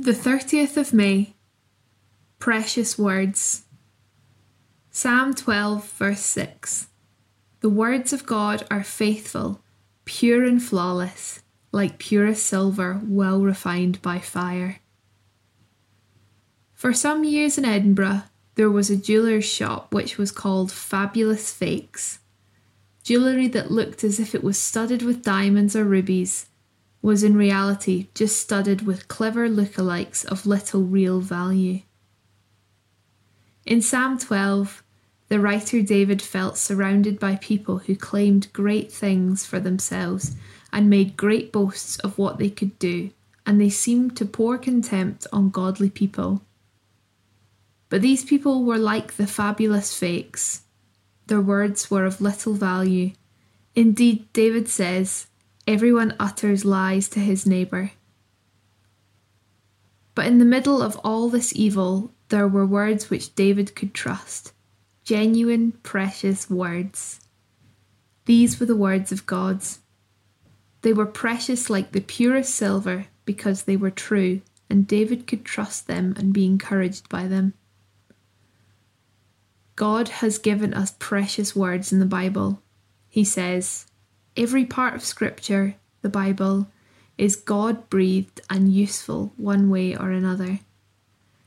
The 30th of May. Precious Words. Psalm 12, verse 6. The words of God are faithful, pure and flawless, like purest silver, well refined by fire. For some years in Edinburgh, there was a jeweller's shop which was called Fabulous Fakes. Jewellery that looked as if it was studded with diamonds or rubies was in reality just studded with clever lookalikes of little real value. In Psalm 12, the writer David felt surrounded by people who claimed great things for themselves and made great boasts of what they could do, and they seemed to pour contempt on godly people. But these people were like the fabulous fakes. Their words were of little value. Indeed, David says, Everyone utters lies to his neighbour. But in the middle of all this evil, there were words which David could trust genuine, precious words. These were the words of God. They were precious like the purest silver because they were true, and David could trust them and be encouraged by them. God has given us precious words in the Bible. He says, Every part of Scripture, the Bible, is God breathed and useful one way or another,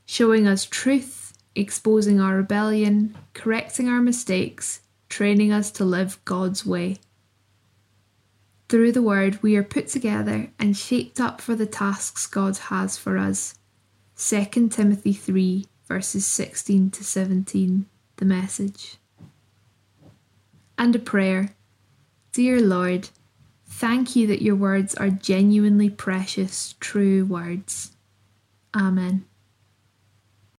showing us truth, exposing our rebellion, correcting our mistakes, training us to live God's way. Through the Word, we are put together and shaped up for the tasks God has for us. 2 Timothy 3, verses 16 to 17, the message. And a prayer. Dear Lord, thank you that your words are genuinely precious, true words. Amen.